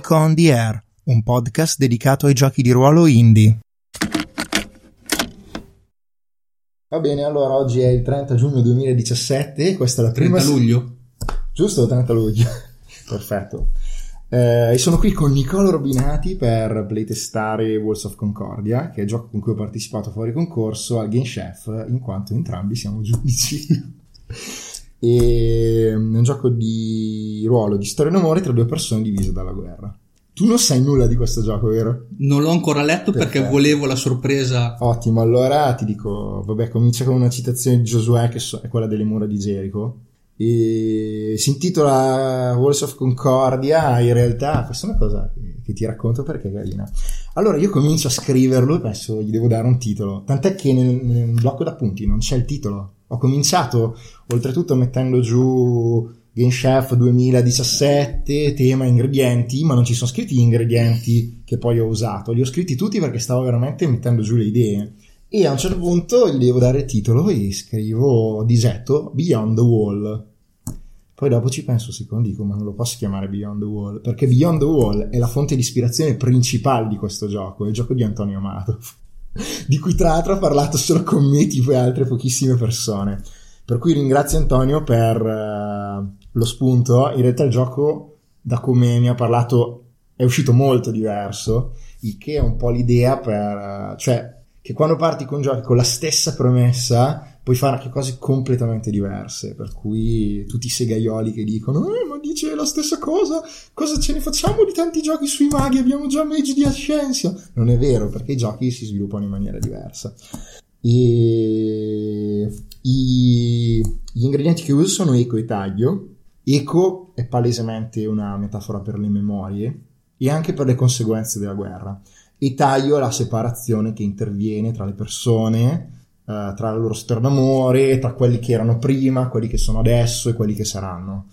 Geek on the Air, un podcast dedicato ai giochi di ruolo indie. Va bene, allora oggi è il 30 giugno 2017, questa è la prima... 30 luglio? Giusto, 30 luglio. Perfetto. Eh, sono qui con Nicolo Robinati per playtestare Walls of Concordia, che è il gioco con cui ho partecipato fuori concorso al Game Chef, in quanto entrambi siamo giudici. e è un gioco di ruolo, di storia d'amore tra due persone divise dalla guerra. Tu non sai nulla di questo gioco, vero? Non l'ho ancora letto Perfetto. perché volevo la sorpresa. Ottimo, allora ti dico, vabbè, comincia con una citazione di Giosuè, che è quella delle mura di Gerico. E si intitola Walls of Concordia. In realtà, questa è una cosa che, che ti racconto perché è carina. Allora, io comincio a scriverlo e penso gli devo dare un titolo. Tant'è che nel, nel blocco d'appunti non c'è il titolo. Ho cominciato, oltretutto, mettendo giù Game Chef 2017, tema ingredienti, ma non ci sono scritti gli ingredienti che poi ho usato. Li ho scritti tutti perché stavo veramente mettendo giù le idee. E a un certo punto gli devo dare titolo e scrivo disetto Beyond the Wall. Poi dopo ci penso secondo, dico ma non lo posso chiamare Beyond the Wall, perché Beyond the Wall è la fonte di ispirazione principale di questo gioco, il gioco di Antonio Amato, di cui tra l'altro ha parlato solo con me, tipo e altre pochissime persone. Per cui ringrazio Antonio per eh, lo spunto. In realtà il gioco, da come mi ha parlato, è uscito molto diverso, il che è un po' l'idea per... eh, cioè che quando parti con giochi con la stessa promessa puoi fare anche cose completamente diverse per cui tutti i segaioli che dicono eh, ma dice la stessa cosa cosa ce ne facciamo di tanti giochi sui maghi? Abbiamo già Mage di Ascensia. Non è vero perché i giochi si sviluppano in maniera diversa. E i- gli ingredienti che uso sono eco e taglio. Eco è palesemente una metafora per le memorie e anche per le conseguenze della guerra. E taglio è la separazione che interviene tra le persone, eh, tra il loro storia d'amore, tra quelli che erano prima, quelli che sono adesso e quelli che saranno.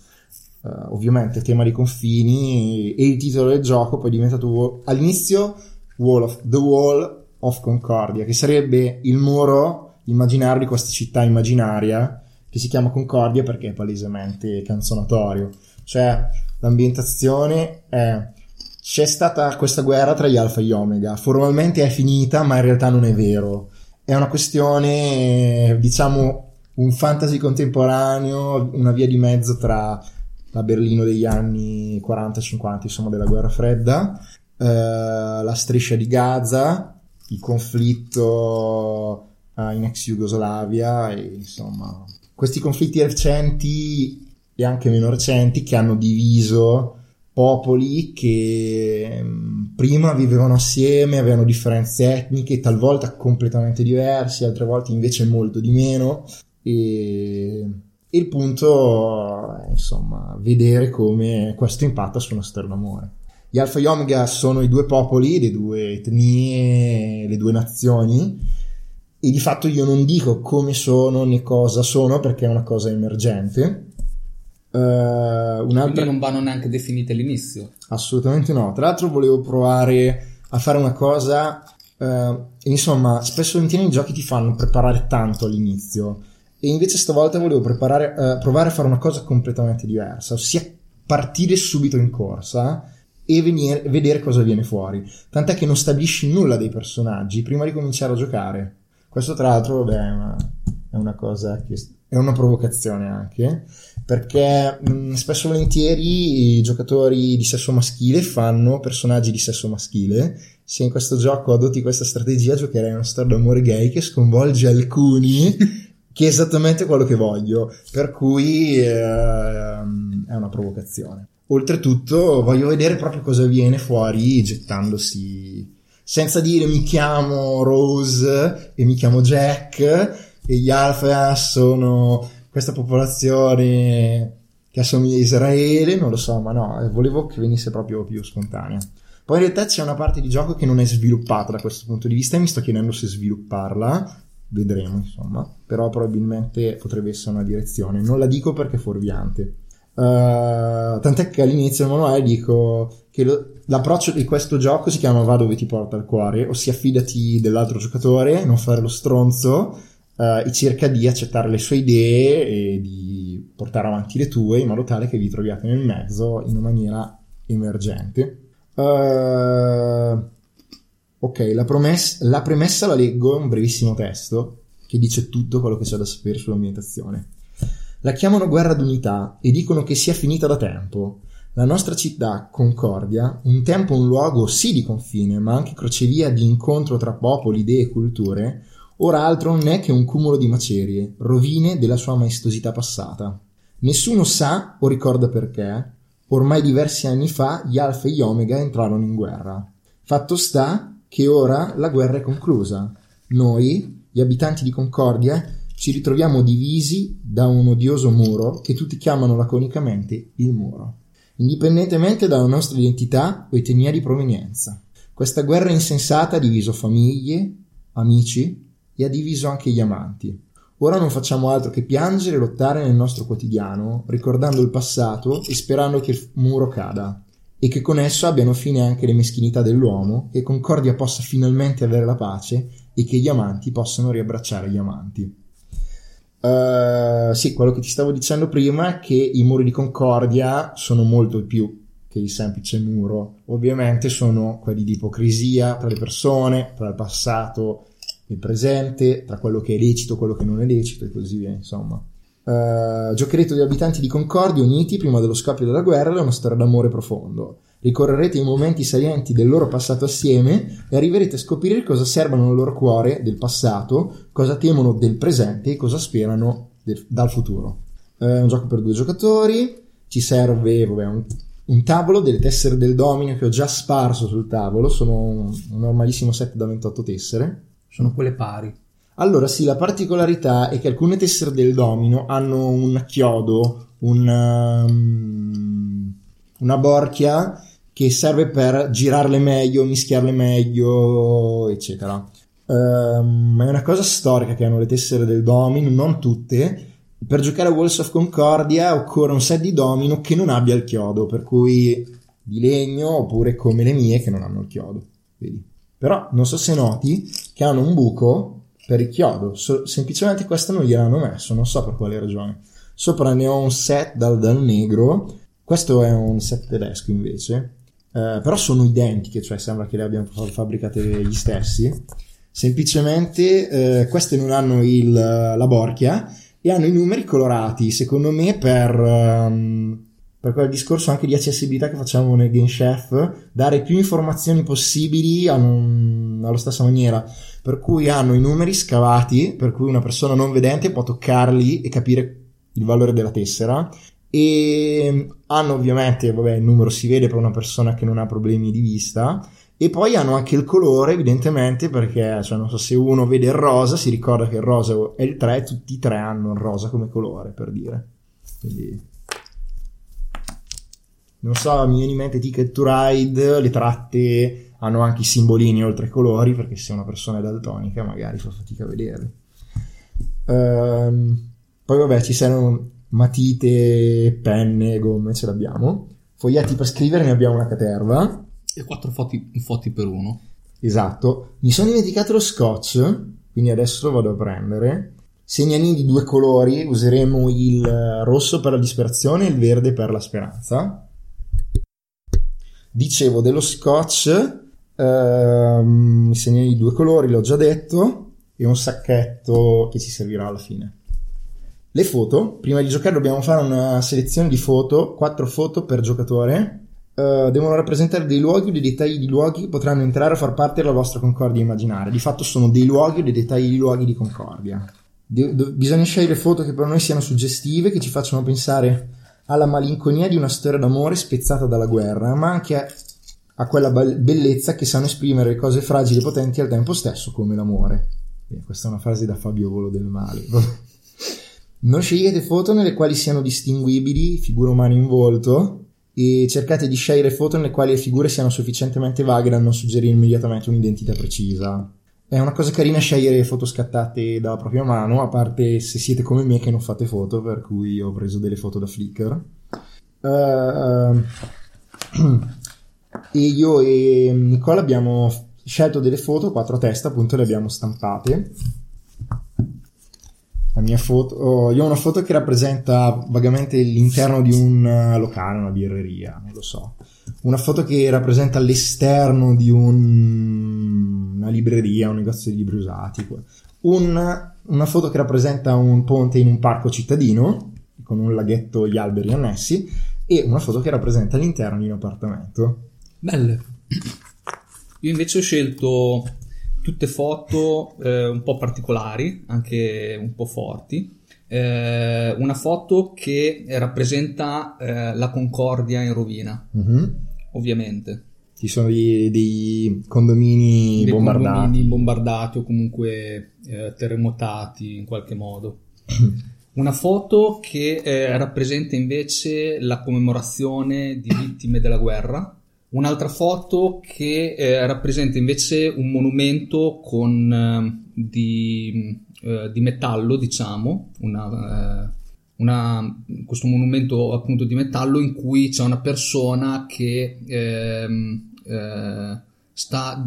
Eh, ovviamente tema di confini e il titolo del gioco poi è diventato all'inizio Wall of, The Wall of Concordia, che sarebbe il muro immaginario di questa città immaginaria che si chiama Concordia perché è palesemente canzonatorio. Cioè l'ambientazione è c'è stata questa guerra tra gli Alfa e gli Omega. Formalmente è finita, ma in realtà non è vero. È una questione, diciamo, un fantasy contemporaneo, una via di mezzo tra la Berlino degli anni 40-50, insomma, della guerra fredda, eh, la striscia di Gaza, il conflitto eh, in ex Jugoslavia, e insomma, questi conflitti recenti e anche meno recenti che hanno diviso popoli che mh, prima vivevano assieme, avevano differenze etniche, talvolta completamente diverse, altre volte invece molto di meno. E, il punto è insomma vedere come questo impatta su una d'amore. Gli Alfa e Omega sono i due popoli, le due etnie, le due nazioni. E di fatto io non dico come sono né cosa sono perché è una cosa emergente. Eh, un'altra Quindi non vanno neanche definite all'inizio. Assolutamente no. Tra l'altro volevo provare a fare una cosa. eh, insomma, spesso volentieri i giochi ti fanno preparare tanto all'inizio. E invece stavolta volevo preparare, eh, provare a fare una cosa completamente diversa, ossia partire subito in corsa e venire- vedere cosa viene fuori. Tant'è che non stabilisci nulla dei personaggi prima di cominciare a giocare. Questo, tra l'altro, vabbè, è una, è una cosa che è una provocazione anche perché mh, spesso e volentieri i giocatori di sesso maschile fanno personaggi di sesso maschile. Se in questo gioco adotti questa strategia, giocherei una storia d'amore gay che sconvolge alcuni, che è esattamente quello che voglio. Per cui ehm, è una provocazione. Oltretutto, voglio vedere proprio cosa viene fuori gettandosi. Senza dire mi chiamo Rose e mi chiamo Jack e gli alfa sono questa popolazione che assomiglia a Israele, non lo so, ma no, volevo che venisse proprio più spontanea. Poi in realtà c'è una parte di gioco che non è sviluppata da questo punto di vista e mi sto chiedendo se svilupparla, vedremo insomma, però probabilmente potrebbe essere una direzione, non la dico perché è fuorviante. Uh, tant'è che all'inizio del manuale dico che lo- l'approccio di questo gioco si chiama va dove ti porta il cuore, ossia fidati dell'altro giocatore, non fare lo stronzo eh, e cerca di accettare le sue idee e di portare avanti le tue in modo tale che vi troviate nel mezzo in una maniera emergente. Eh, ok, la, promessa- la premessa la leggo, è un brevissimo testo che dice tutto quello che c'è da sapere sull'ambientazione. La chiamano guerra d'unità e dicono che sia finita da tempo. La nostra città, Concordia, un tempo un luogo sì di confine, ma anche crocevia di incontro tra popoli, idee e culture, ora altro non è che un cumulo di macerie, rovine della sua maestosità passata. Nessuno sa o ricorda perché, ormai diversi anni fa gli Alfa e gli Omega entrarono in guerra. Fatto sta che ora la guerra è conclusa. Noi, gli abitanti di Concordia, ci ritroviamo divisi da un odioso muro che tutti chiamano laconicamente il muro, indipendentemente dalla nostra identità o etnia di provenienza. Questa guerra insensata ha diviso famiglie, amici e ha diviso anche gli amanti. Ora non facciamo altro che piangere e lottare nel nostro quotidiano, ricordando il passato e sperando che il muro cada e che con esso abbiano fine anche le meschinità dell'uomo, che Concordia possa finalmente avere la pace e che gli amanti possano riabbracciare gli amanti. Uh, sì, quello che ti stavo dicendo prima è che i muri di Concordia sono molto più che il semplice muro. Ovviamente sono quelli di ipocrisia tra le persone, tra il passato il presente, tra quello che è lecito e quello che non è lecito e così via, insomma. Uh, giocheretto di abitanti di Concordia uniti prima dello scoppio della guerra è una storia d'amore profondo. Ricorrerete i momenti salienti del loro passato assieme e arriverete a scoprire cosa servono nel loro cuore del passato, cosa temono del presente e cosa sperano del, dal futuro. È uh, un gioco per due giocatori, ci serve vabbè, un, un, tavolo, delle tessere del dominio che ho già sparso sul tavolo, sono un, un normalissimo set da 28 tessere. Sono quelle pari. Allora sì, la particolarità è che alcune tessere del domino hanno un chiodo, un, um, una borchia che serve per girarle meglio, mischiarle meglio, eccetera. Um, è una cosa storica che hanno le tessere del domino, non tutte. Per giocare a Walls of Concordia occorre un set di domino che non abbia il chiodo, per cui di legno oppure come le mie che non hanno il chiodo. Vedi? Però non so se noti che hanno un buco per il chiodo. So, semplicemente questo non gliel'hanno messo, non so per quale ragione. Sopra ne ho un set dal, dal negro, questo è un set tedesco invece, eh, però sono identiche, cioè sembra che le abbiano fabbricate gli stessi. Semplicemente eh, queste non hanno il, la borchia e hanno i numeri colorati, secondo me per... Um, per quel discorso anche di accessibilità che facciamo nel Game Chef, dare più informazioni possibili un, alla stessa maniera, per cui hanno i numeri scavati, per cui una persona non vedente può toccarli e capire il valore della tessera. E hanno ovviamente, vabbè, il numero si vede per una persona che non ha problemi di vista. E poi hanno anche il colore evidentemente perché cioè, non so se uno vede il rosa si ricorda che il rosa è il 3 tutti e tre hanno il rosa come colore per dire. Quindi non so, mi viene in mente Ticket to Ride, le tratte hanno anche i simbolini oltre ai colori, perché se una persona è daltonica magari fa fatica a vederli. Um, poi vabbè, ci saranno matite, penne, gomme, ce l'abbiamo. Foglietti per scrivere ne abbiamo una caterva. E quattro foti, foti per uno. Esatto. Mi sono dimenticato lo scotch, quindi adesso vado a prendere. Segnalini di due colori, useremo il rosso per la disperazione e il verde per la speranza dicevo dello scotch ehm, i segnali di due colori l'ho già detto e un sacchetto che ci servirà alla fine le foto prima di giocare dobbiamo fare una selezione di foto quattro foto per giocatore Uh, devono rappresentare dei luoghi o dei dettagli di luoghi che potranno entrare a far parte della vostra concordia immaginaria. Di fatto sono dei luoghi o dei dettagli di luoghi di concordia. De- do- bisogna scegliere foto che per noi siano suggestive, che ci facciano pensare alla malinconia di una storia d'amore spezzata dalla guerra, ma anche a, a quella bellezza che sanno esprimere cose fragili e potenti al tempo stesso, come l'amore. Questa è una frase da Fabio Volo del Male. non scegliete foto nelle quali siano distinguibili figure umane in volto e cercate di scegliere foto nelle quali le figure siano sufficientemente vaghe da non suggerire immediatamente un'identità precisa. È una cosa carina scegliere foto scattate dalla propria mano, a parte se siete come me che non fate foto, per cui ho preso delle foto da Flickr. Uh, e io e Nicola abbiamo scelto delle foto, quattro a testa, appunto le abbiamo stampate. La mia foto, oh, io ho una foto che rappresenta vagamente l'interno di un eh, locale, una birreria, non lo so. Una foto che rappresenta l'esterno di un, una libreria, un negozio di libri usati. Un, una foto che rappresenta un ponte in un parco cittadino, con un laghetto e gli alberi annessi, e una foto che rappresenta l'interno di un appartamento. Belle. Io invece ho scelto tutte foto eh, un po' particolari, anche un po' forti. Eh, una foto che rappresenta eh, la Concordia in rovina, Mm-hmm. ovviamente. Ci sono dei, dei condomini Dei bombardati. condomini bombardati o comunque eh, terremotati in qualche modo. Una foto che eh, rappresenta invece la commemorazione di vittime della guerra. Un'altra foto che eh, rappresenta invece un monumento con, eh, di, eh, di metallo, diciamo, una, eh, una- questo monumento appunto di metallo in cui c'è una persona che ehm, eh, sta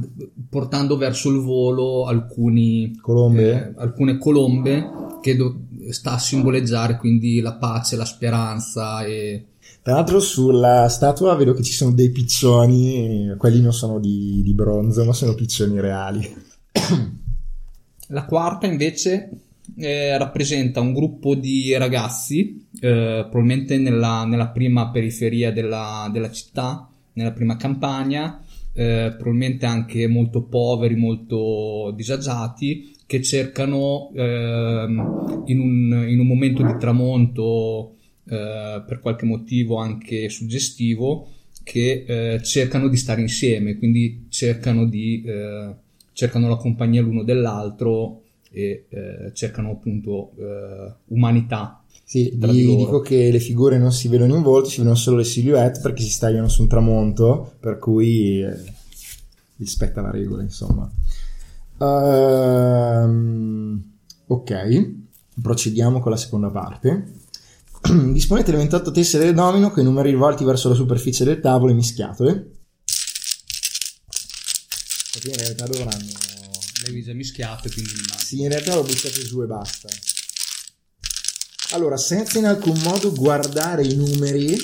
portando verso il volo alcuni, Colombe? eh, alcune colombe che do- sta a simboleggiare quindi la pace, la speranza e Tra l'altro sulla statua vedo che ci sono dei piccioni, quelli non sono di, di bronzo, ma sono piccioni reali. La quarta invece eh, rappresenta un gruppo di ragazzi, eh, probabilmente nella, nella prima periferia della, della città, nella prima campagna, eh, probabilmente anche molto poveri, molto disagiati, che cercano ehm, in, un, in un momento di tramonto, eh, per qualche motivo anche suggestivo, che eh, cercano di stare insieme, quindi cercano di eh, cercano la compagnia l'uno dell'altro e eh, cercano appunto eh, umanità. Sì, Tra di dico che le figure non si vedono in volto, si vedono solo le silhouette perché si stagliano su un tramonto, per cui rispetta la regola, insomma. Ehm, ok, procediamo con la seconda parte. Disponete le 28 tessere del domino con i numeri rivolti verso la superficie del tavolo e mischiatole. Perché in realtà dovranno... Le avevi già mischiate, quindi. Sì, in realtà lo buttate giù e basta. Allora, senza in alcun modo guardare i numeri,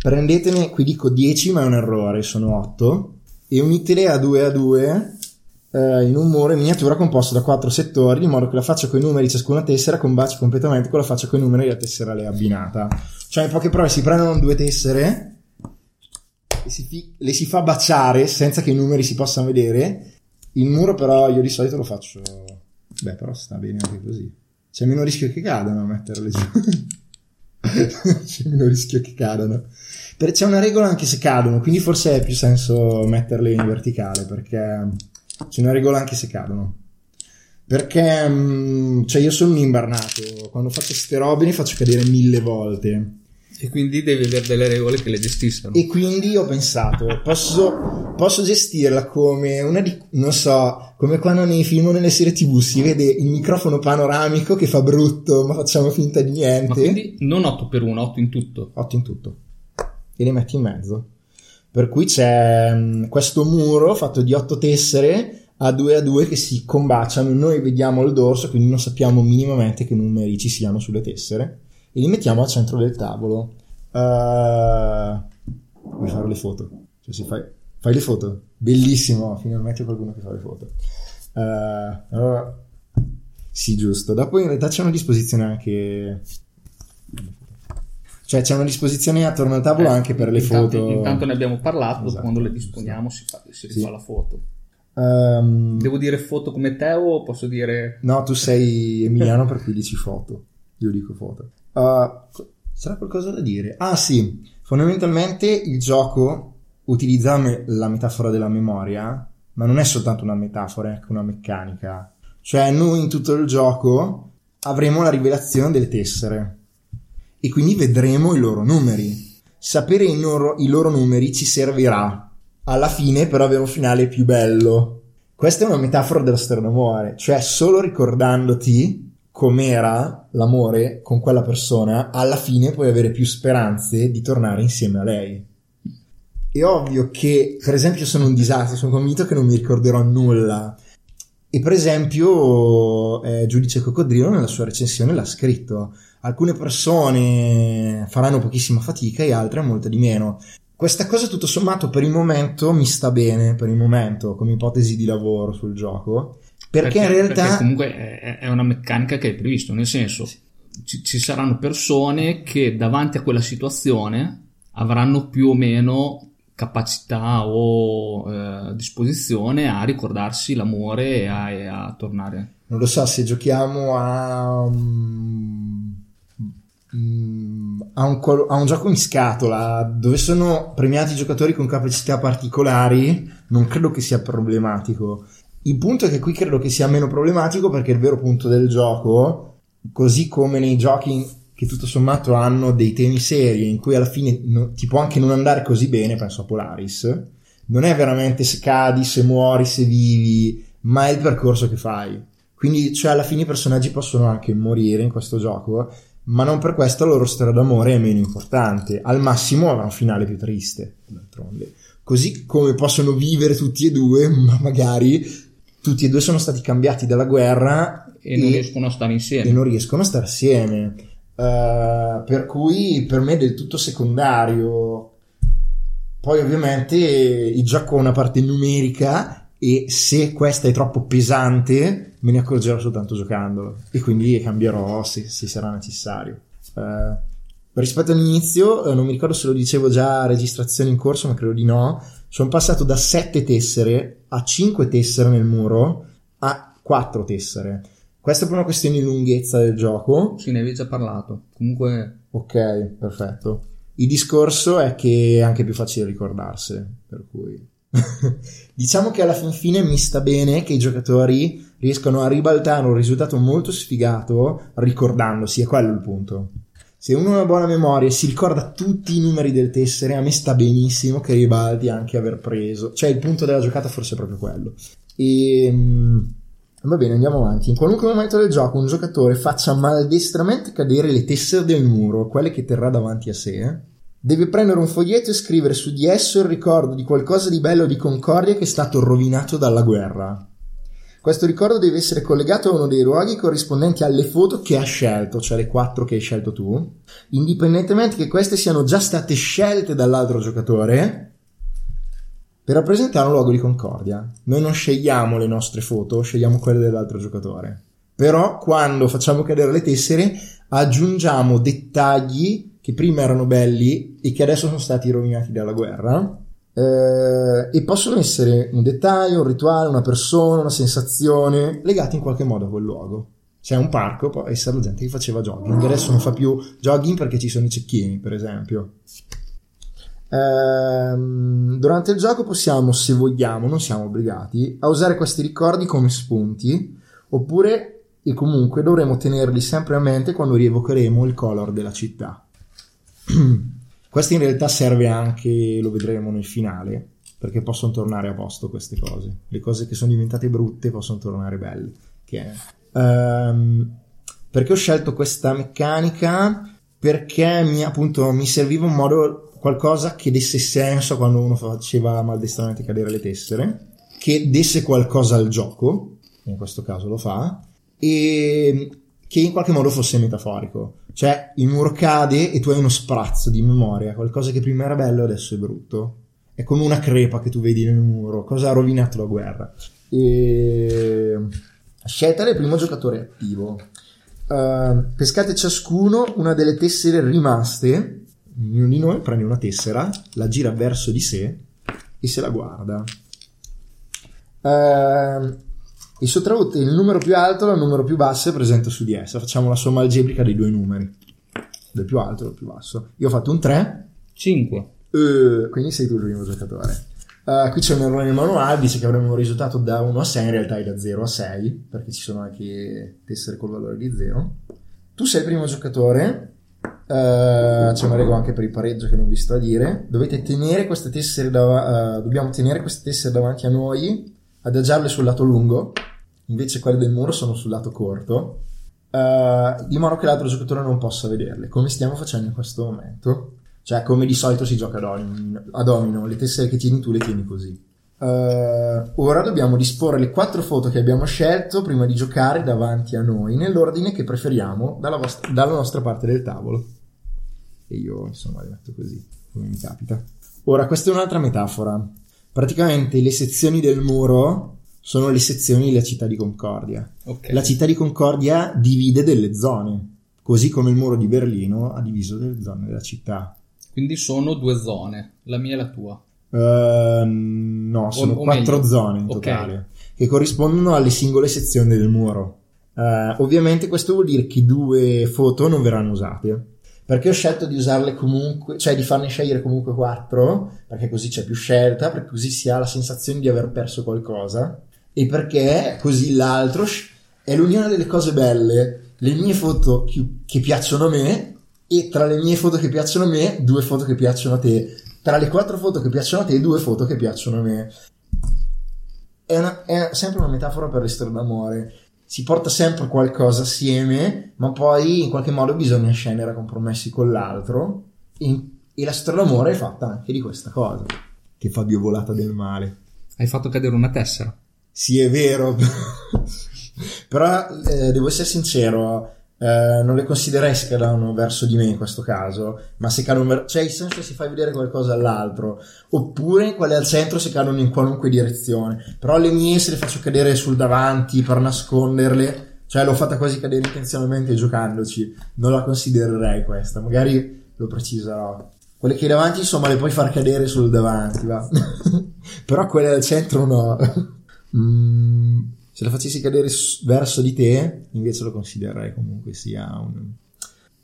prendetene, qui dico 10 ma è un errore, sono 8, e unitele a 2 a 2 eh, in un muro in miniatura composto da 4 settori, di modo che la faccia con i numeri di ciascuna tessera combaci completamente con la faccia con i numeri della tessera a lei abbinata. Cioè in poche prove si prendono due tessere, e si fi- le si fa baciare senza che i numeri si possano vedere, il muro però io di solito lo faccio... Beh, però sta bene anche così. C'è meno rischio che cadano a metterle giù. C'è meno rischio che cadano. Per- c'è una regola anche se cadono, quindi forse è più senso metterle in verticale, perché c'è una regola anche se cadono. Perché, mm, cioè io sono un imbarnato, quando faccio ste robe ne faccio cadere mille volte. E quindi devi avere delle regole che le gestiscano. E quindi ho pensato, posso, posso gestirla come una di, non so, come quando nei film o nelle serie tv si vede il microfono panoramico che fa brutto, ma facciamo finta di Ma niente. quindi non 8 per 1, 8 in tutto. 8 in tutto. E le metti in mezzo. Per cui c'è mm, questo muro fatto di 8 tessere a 2 a 2 che si combaciano. Noi vediamo il dorso, quindi non sappiamo minimamente che numeri ci siano sulle tessere. E li mettiamo al centro del tavolo. Uh, vuoi fare le foto? Cioè, se fai, fai le foto? Bellissimo, finalmente qualcuno che fa le foto. Uh, allora, sì, giusto. Dopo in realtà c'è una disposizione anche cioè c'è una disposizione attorno al tavolo anche per le intanto, foto. Intanto ne abbiamo parlato, Esatto, quando le disponiamo si fa, si Sì. rifà la foto. Ehm, Devo dire foto come te o posso dire... no, tu sei Emiliano per cui dici foto. Io dico foto. Uh, c'era qualcosa da dire? Ah sì, fondamentalmente il gioco utilizza me- la metafora della memoria, ma non è soltanto una metafora, è anche una meccanica. Cioè noi in tutto il gioco avremo la rivelazione delle tessere e quindi vedremo i loro numeri. Sapere i loro, i loro numeri ci servirà alla fine per avere un finale più bello. Questa è una metafora dello sternomore, cioè solo ricordandoti com'era l'amore con quella persona, alla fine puoi avere più speranze di tornare insieme a lei. È ovvio che, per esempio, sono un disastro, sono convinto che non mi ricorderò nulla. E per esempio, eh, Giudice Coccodrillo nella sua recensione l'ha scritto: alcune persone faranno pochissima fatica e altre molta di meno. Questa cosa tutto sommato per il momento mi sta bene, per il momento, come ipotesi di lavoro sul gioco, perché, perché in realtà... Perché comunque è, una meccanica che è previsto, nel senso ci, ci saranno persone che davanti a quella situazione avranno più o meno capacità o eh, disposizione a ricordarsi l'amore e a, e a, tornare. Non lo so, se giochiamo a, um, a, un, a, un, gioco in scatola dove sono premiati giocatori con capacità particolari, non credo che sia problematico. Il punto è che qui credo che sia meno problematico perché il vero punto del gioco, così come nei giochi che tutto sommato hanno dei temi seri in cui alla fine no, ti può anche non andare così bene, penso a Polaris, non è veramente se cadi, se muori, se vivi, ma è il percorso che fai. Quindi, cioè, alla fine i personaggi possono anche morire in questo gioco, ma non per questo la loro storia d'amore è meno importante. Al massimo avrà un finale più triste, d'altronde. Così come possono vivere tutti e due, ma magari tutti e due sono stati cambiati dalla guerra e, e non riescono a stare insieme. E non riescono a stare assieme Uh, per cui per me è del tutto secondario. Poi ovviamente il gioco ha una parte numerica e se questa è troppo pesante me ne accorgerò soltanto giocandolo e quindi cambierò se, se sarà necessario. Uh, rispetto all'inizio, uh, non mi ricordo se lo dicevo già a registrazione in corso, ma credo di no, sono passato da 7 tessere a 5 tessere nel muro a 4 tessere questa è per una questione di lunghezza del gioco. Sì, ne avevi già parlato. Comunque. Ok, perfetto. Il discorso è che è anche più facile ricordarsene, per cui. diciamo che alla fin fine mi sta bene che i giocatori riescano a ribaltare un risultato molto sfigato ricordandosi, è quello il punto. Se uno ha una buona memoria e si ricorda tutti i numeri del tessere, a me sta benissimo che ribalti anche aver preso. Cioè, il punto della giocata forse è proprio quello. E ehm, Va bene, andiamo avanti. In qualunque momento del gioco un giocatore faccia maldestramente cadere le tessere del muro, quelle che terrà davanti a sé, deve prendere un foglietto e scrivere su di esso il ricordo di qualcosa di bello di concordia che è stato rovinato dalla guerra. Questo ricordo deve essere collegato a uno dei luoghi corrispondenti alle foto che ha scelto, cioè le quattro che hai scelto tu, indipendentemente che queste siano già state scelte dall'altro giocatore per rappresentare un luogo di concordia. Noi non scegliamo le nostre foto, scegliamo quelle dell'altro giocatore. Però quando facciamo cadere le tessere aggiungiamo dettagli che prima erano belli e che adesso sono stati rovinati dalla guerra. Eh, e possono essere un dettaglio, un rituale, una persona, una sensazione legati in qualche modo a quel luogo. C'è un parco, può essere la gente che faceva jogging, adesso non fa più jogging perché ci sono i cecchini, per esempio. Ehm, durante il gioco possiamo, se vogliamo, non siamo obbligati, a usare questi ricordi come spunti, oppure e comunque dovremo tenerli sempre a mente quando rievocheremo il color della città. Questo in realtà serve anche, lo vedremo nel finale, perché possono tornare a posto queste cose. Le cose che sono diventate brutte possono tornare belle. Um, perché ho scelto questa meccanica? Perché mi, appunto, mi serviva un modo qualcosa che desse senso quando uno faceva maldestramente cadere le tessere, che desse qualcosa al gioco, in questo caso lo fa, e che in qualche modo fosse metaforico. Cioè, il muro cade e tu hai uno sprazzo di memoria, qualcosa che prima era bello e adesso è brutto. È come una crepa che tu vedi nel muro, cosa ha rovinato la guerra. E... Scelta del primo giocatore attivo. Uh, pescate ciascuno una delle tessere rimaste ognuno di noi prende una tessera, la gira verso di sé e se la guarda. Uh, il suo tradotto, il numero più alto dal numero più basso è presente su di essa. Facciamo la somma algebrica dei due numeri, del più alto e del più basso. Io ho fatto un 3. 5. Uh, quindi sei tu il primo giocatore. Uh, qui c'è un errore nel manuale, dice che avremo un risultato da 1 a 6, in realtà è da 0 a 6, perché ci sono anche tessere col valore di 0. Tu sei il primo giocatore, Uh, c'è una regola anche per il pareggio che non vi sto a dire. Dovete tenere queste tessere dav- uh, dobbiamo tenere queste tessere davanti a noi, adagiarle sul lato lungo, invece quelle del muro sono sul lato corto, uh, di modo che l'altro giocatore non possa vederle, come stiamo facendo in questo momento. Cioè, come di solito si gioca a domino, a domino le tessere che tieni tu le tieni così. Ora dobbiamo disporre le quattro foto che abbiamo scelto prima di giocare davanti a noi nell'ordine che preferiamo dalla, vostra, dalla nostra parte del tavolo. E io insomma le metto così, come mi capita. Ora, questa è un'altra metafora. Praticamente le sezioni del muro sono le sezioni della città di Concordia. Ok. La città di Concordia divide delle zone, così come il muro di Berlino ha diviso delle zone della città. Quindi sono due zone, la mia e la tua. Uh, no, sono o quattro meglio, zone in totale che corrispondono alle singole sezioni del muro. Uh, ovviamente questo vuol dire che due foto non verranno usate. Perché ho scelto di usarle comunque, cioè di farne scegliere comunque quattro, perché così c'è più scelta, perché così si ha la sensazione di aver perso qualcosa, e perché così l'altro è l'unione delle cose belle, le mie foto che, piacciono a me, e tra le mie foto che piacciono a me, due foto che piacciono a te. Tra le quattro foto che piacciono a te, due foto che piacciono a me. È, una- è sempre una metafora per le storie d'amore. Si porta sempre qualcosa assieme, ma poi in qualche modo bisogna scendere a compromessi con l'altro. E, e la storia d'amore è fatta anche di questa cosa. Che Fabio volata del male. Hai fatto cadere una tessera. Sì, è vero. Però eh, devo essere sincero, eh, non le considererei se cadono verso di me in questo caso, ma se cadono ver- cioè il senso si fa vedere qualcosa all'altro, oppure quelle al centro se cadono in qualunque direzione. Però le mie se le faccio cadere sul davanti per nasconderle, cioè l'ho fatta quasi cadere intenzionalmente giocandoci, non la considererei questa, magari lo preciserò. Quelle che hai davanti, insomma, le puoi far cadere sul davanti, va. Però quelle al centro no. Mm, se la facessi cadere verso di te, invece lo considererei comunque sia un...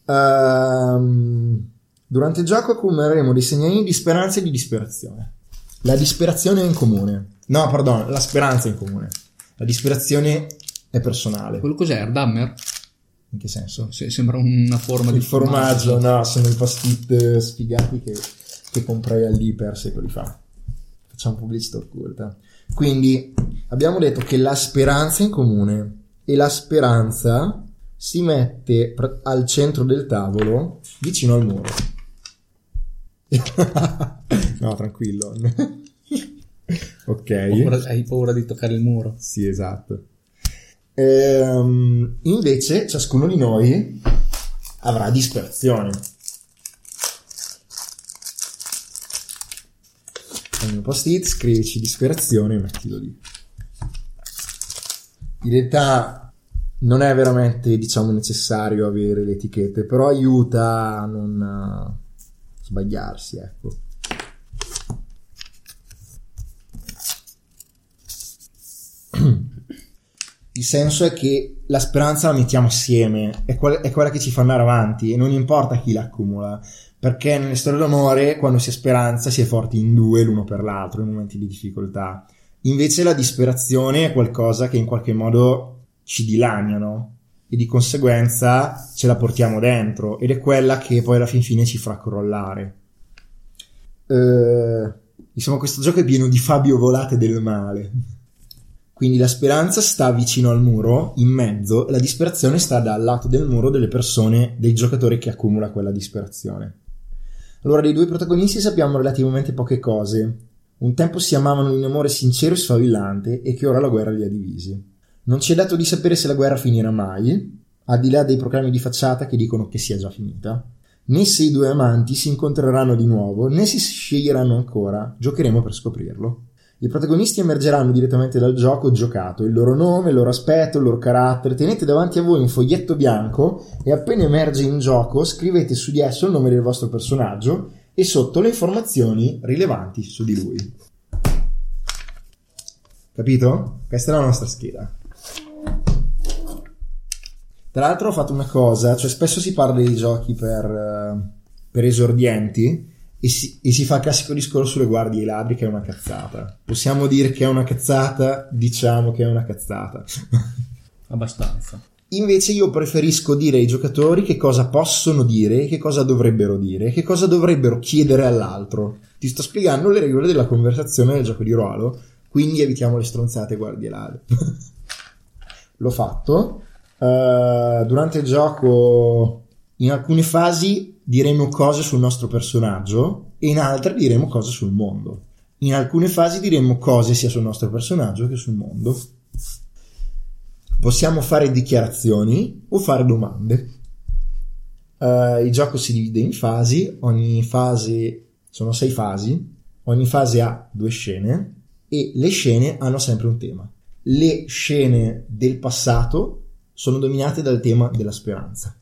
Ehm, durante il gioco accumuleremo dei segnalini di speranza e di disperazione. La disperazione è in comune. No, perdono, la speranza è in comune. La disperazione è personale. Quello cos'è? Erdammer? In che senso? Se- sembra una forma di Il formaggio, no, sono i post-it sfigati che, che comprai all'Iper secoli fa. Facciamo pubblicità occulta. Quindi abbiamo detto che la speranza è in comune e la speranza si mette pr- al centro del tavolo vicino al muro. no, tranquillo. ok. Hai paura, hai paura di toccare il muro? Sì, esatto. Ehm, invece, ciascuno di noi avrà disperazione. Al mio post-it scrivici disperazione e mettilo lì. In realtà non è veramente, diciamo, necessario avere le etichette, però aiuta a non eh, sbagliarsi, ecco. Il senso è che la speranza la mettiamo assieme, è, quel- è quella che ci fa andare avanti e non importa chi la accumula, perché nelle storie d'amore quando si ha speranza si è forti in due l'uno per l'altro in momenti di difficoltà. Invece la disperazione è qualcosa che in qualche modo ci dilania, no? E di conseguenza ce la portiamo dentro ed è quella che poi alla fin fine ci fa crollare. Eh, insomma, questo gioco è pieno di Fabio volate del male. Quindi la speranza sta vicino al muro, in mezzo, e la disperazione sta dal lato del muro delle persone, dei giocatori che accumula quella disperazione. Allora, dei due protagonisti sappiamo relativamente poche cose. Un tempo si amavano in amore sincero e sfavillante e che ora la guerra li ha divisi. Non ci è dato di sapere se la guerra finirà mai, al di là dei proclami di facciata che dicono che sia già finita, né se i due amanti si incontreranno di nuovo, né se si sceglieranno ancora. Giocheremo per scoprirlo. I protagonisti emergeranno direttamente dal gioco giocato, il loro nome, il loro aspetto, il loro carattere. Tenete davanti a voi un foglietto bianco e appena emerge in gioco scrivete su di esso il nome del vostro personaggio e sotto le informazioni rilevanti su di lui. Capito? Questa è la nostra scheda. Tra l'altro ho fatto una cosa, cioè spesso si parla dei giochi per, eh, per esordienti e si, e si fa il classico discorso sulle guardie e i ladri che è una cazzata. Possiamo dire che è una cazzata, diciamo che è una cazzata. Abbastanza. Invece io preferisco dire ai giocatori che cosa possono dire, che cosa dovrebbero dire, che cosa dovrebbero chiedere all'altro. Ti sto spiegando le regole della conversazione del gioco di ruolo, quindi evitiamo le stronzate guardie e ladri. L'ho fatto. Eh, durante il gioco, in alcune fasi diremo cose sul nostro personaggio e in altre diremo cose sul mondo. In alcune fasi diremmo cose sia sul nostro personaggio che sul mondo. Possiamo fare dichiarazioni o fare domande. Uh, il gioco si divide in fasi, ogni fase sono sei fasi, ogni fase ha due scene e le scene hanno sempre un tema. Le scene del passato sono dominate dal tema della speranza.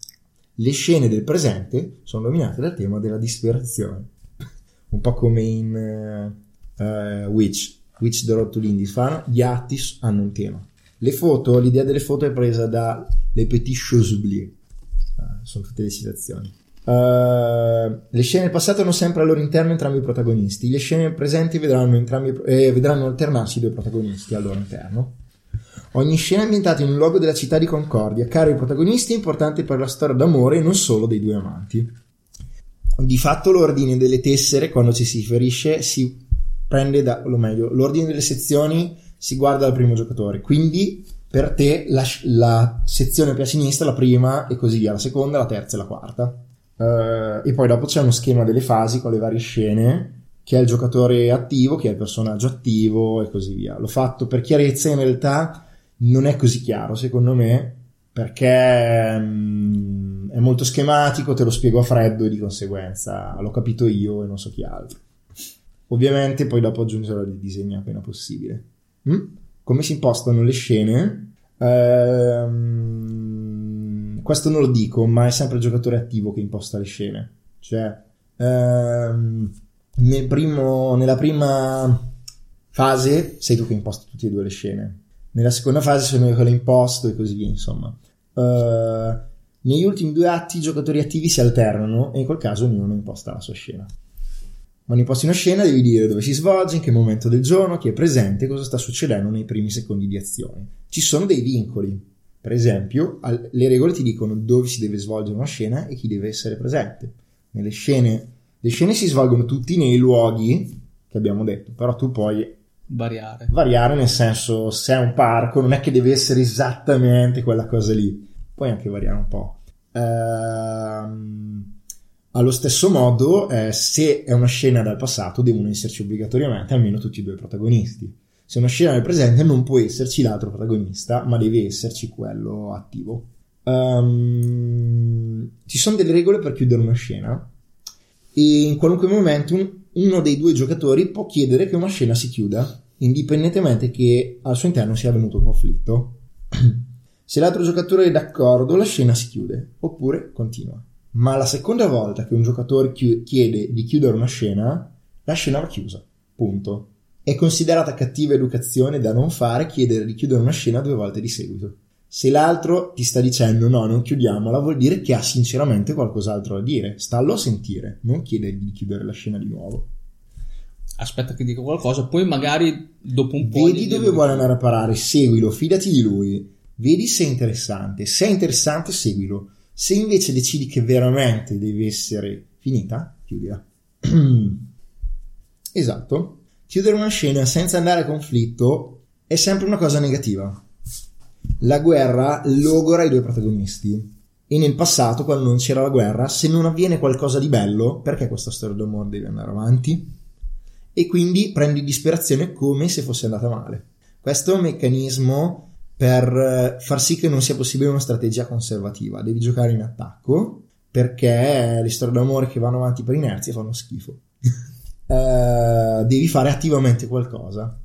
Le scene del presente sono dominate dal tema della disperazione. un po' come in uh, uh, Witch, Witch the Road to l'Indifan, gli atti hanno un tema. Le foto, l'idea delle foto è presa da Le Petit Choses Oubliées. Uh, sono tutte le citazioni. Le scene del passato hanno sempre al loro interno entrambi i protagonisti. Le scene presenti vedranno, entrambi, eh, vedranno alternarsi i due protagonisti al loro interno. Ogni scena è ambientata in un luogo della città di Concordia, caro ai protagonisti, importante per la storia d'amore e non solo dei due amanti. Di fatto l'ordine delle tessere, quando ci si riferisce, si prende da, o meglio, l'ordine delle sezioni si guarda dal primo giocatore, quindi per te la, la sezione più a sinistra, la prima e così via, la seconda, la terza e la quarta. Uh, e poi dopo c'è uno schema delle fasi con le varie scene chi è il giocatore attivo, chi è il personaggio attivo e così via. L'ho fatto per chiarezza, in realtà non è così chiaro secondo me perché um, è molto schematico, te lo spiego a freddo e di conseguenza l'ho capito io e non so chi altro. Ovviamente poi dopo aggiungerò il disegno appena possibile. Mm? Come si impostano le scene? Ehm, questo non lo dico, ma è sempre il giocatore attivo che imposta le scene. Cioè, ehm, nel primo, nella prima fase sei tu che imposti tutte e due le scene. Nella seconda fase sono io imposto e così via, insomma. Uh, negli ultimi due atti i giocatori attivi si alternano e in quel caso ognuno imposta la sua scena. Quando imposti una scena devi dire dove si svolge, in che momento del giorno, chi è presente cosa sta succedendo nei primi secondi di azione. Ci sono dei vincoli. Per esempio, le regole ti dicono dove si deve svolgere una scena e chi deve essere presente. Nelle scene, le scene si svolgono tutti nei luoghi che abbiamo detto, però tu puoi variare. Variare nel senso, se è un parco, non è che deve essere esattamente quella cosa lì, puoi anche variare un po'. Ehm allo stesso modo, eh, se è una scena dal passato, devono esserci obbligatoriamente almeno tutti e due protagonisti. Se è una scena del presente, non può esserci l'altro protagonista, ma deve esserci quello attivo. Um, ci sono delle regole per chiudere una scena e in qualunque momento uno dei due giocatori può chiedere che una scena si chiuda, indipendentemente che al suo interno sia avvenuto un conflitto. Se l'altro giocatore è d'accordo, la scena si chiude, oppure continua ma la seconda volta che un giocatore chiede di chiudere una scena, la scena va chiusa. Punto. È considerata cattiva educazione da non fare chiedere di chiudere una scena due volte di seguito. Se l'altro ti sta dicendo no, non chiudiamola, vuol dire che ha sinceramente qualcos'altro da dire. Stallo a sentire, non chiedergli di chiudere la scena di nuovo. Aspetta che dica qualcosa, poi magari dopo un po'. Vedi dove vuole andare a parare, seguilo, fidati di lui. Vedi se è interessante. Se è interessante, seguilo se invece decidi che veramente deve essere finita, chiudila. esatto. Chiudere una scena senza andare a conflitto è sempre una cosa negativa. La guerra logora i due protagonisti. E nel passato, quando non c'era la guerra, se non avviene qualcosa di bello, perché questa storia d'amore deve andare avanti? E quindi prendi disperazione come se fosse andata male. Questo è un meccanismo per eh, far sì che non sia possibile una strategia conservativa. Devi giocare in attacco perché le storie d'amore che vanno avanti per inerzia fanno schifo. uh, devi fare attivamente qualcosa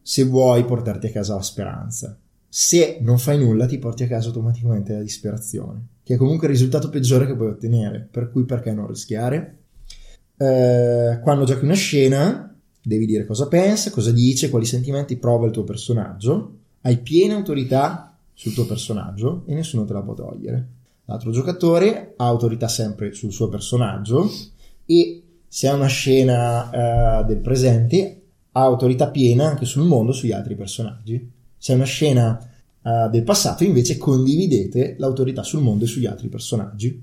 se vuoi portarti a casa la speranza. Se non fai nulla ti porti a casa automaticamente la disperazione, che è comunque il risultato peggiore che puoi ottenere, per cui perché non rischiare? Uh, quando giochi una scena devi dire cosa pensa, cosa dice, quali sentimenti prova il tuo personaggio hai piena autorità sul tuo personaggio e nessuno te la può togliere. L'altro giocatore ha autorità sempre sul suo personaggio e se è una scena uh, del presente ha autorità piena anche sul mondo sugli altri personaggi. Se è una scena uh, del passato invece condividete l'autorità sul mondo e sugli altri personaggi.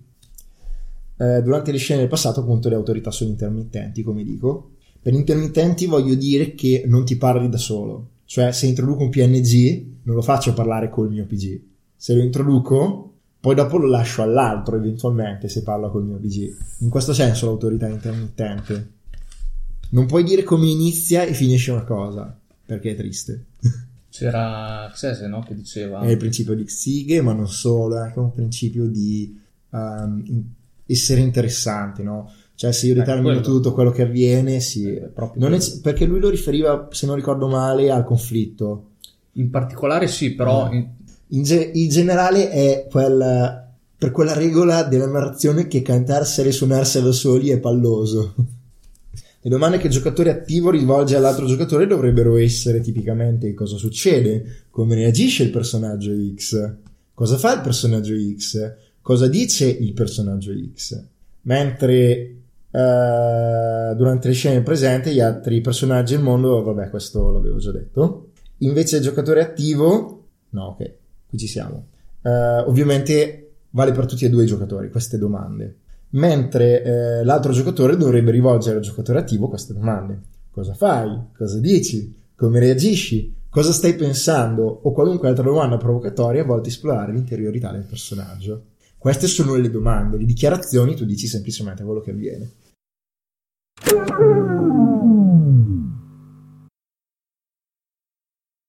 Uh, durante le scene del passato appunto le autorità sono intermittenti come dico. Per intermittenti voglio dire che non ti parli da solo, cioè, se introduco un PNG, non lo faccio parlare col mio PG. Se lo introduco, poi dopo lo lascio all'altro eventualmente se parlo col mio PG. In questo senso l'autorità intermittente. Non puoi dire come inizia e finisce una cosa, perché è triste. C'era Xese, no? Che diceva... È il principio di Xighe, ma non solo, è anche un principio di um, essere interessanti, no? Cioè, se io determino quello. tutto quello che avviene, sì. Eh, è- perché lui lo riferiva, se non ricordo male, al conflitto. In particolare sì, però... Eh. in- In, ge- in generale è quel, per quella regola della narrazione che cantarsela e suonarsela da soli è palloso. Le domande che il giocatore attivo rivolge all'altro giocatore dovrebbero essere tipicamente cosa succede, come reagisce il personaggio X, cosa fa il personaggio X, cosa dice il personaggio X. Mentre eh, durante le scene presenti gli altri personaggi del mondo, vabbè questo l'avevo già detto, invece il giocatore attivo, no ok, qui ci siamo, Eh, ovviamente vale per tutti e due i giocatori queste domande mentre eh, l'altro giocatore dovrebbe rivolgere al giocatore attivo queste domande. Cosa fai? Cosa dici? Come reagisci? Cosa stai pensando? O qualunque altra domanda provocatoria volta a esplorare l'interiorità del personaggio. Queste sono le domande, le dichiarazioni tu dici semplicemente quello che avviene.